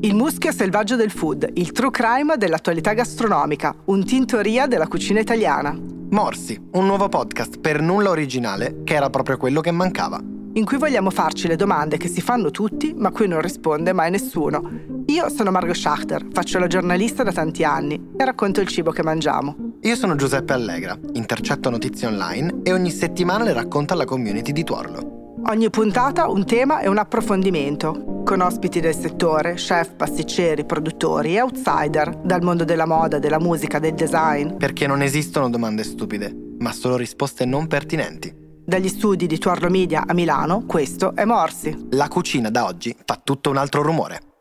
Il muschio selvaggio del food, il true crime dell'attualità gastronomica, un tintoria della cucina italiana. Morsi, un nuovo podcast per nulla originale che era proprio quello che mancava. In cui vogliamo farci le domande che si fanno tutti, ma cui non risponde mai nessuno. Io sono Margot Schachter, faccio la giornalista da tanti anni e racconto il cibo che mangiamo. Io sono Giuseppe Allegra, intercetto notizie online e ogni settimana le racconto alla community di Tuorlo. Ogni puntata un tema e un approfondimento con ospiti del settore, chef, pasticceri, produttori e outsider dal mondo della moda, della musica, del design. Perché non esistono domande stupide, ma solo risposte non pertinenti. Dagli studi di Tuarlo Media a Milano, questo è Morsi. La cucina da oggi fa tutto un altro rumore.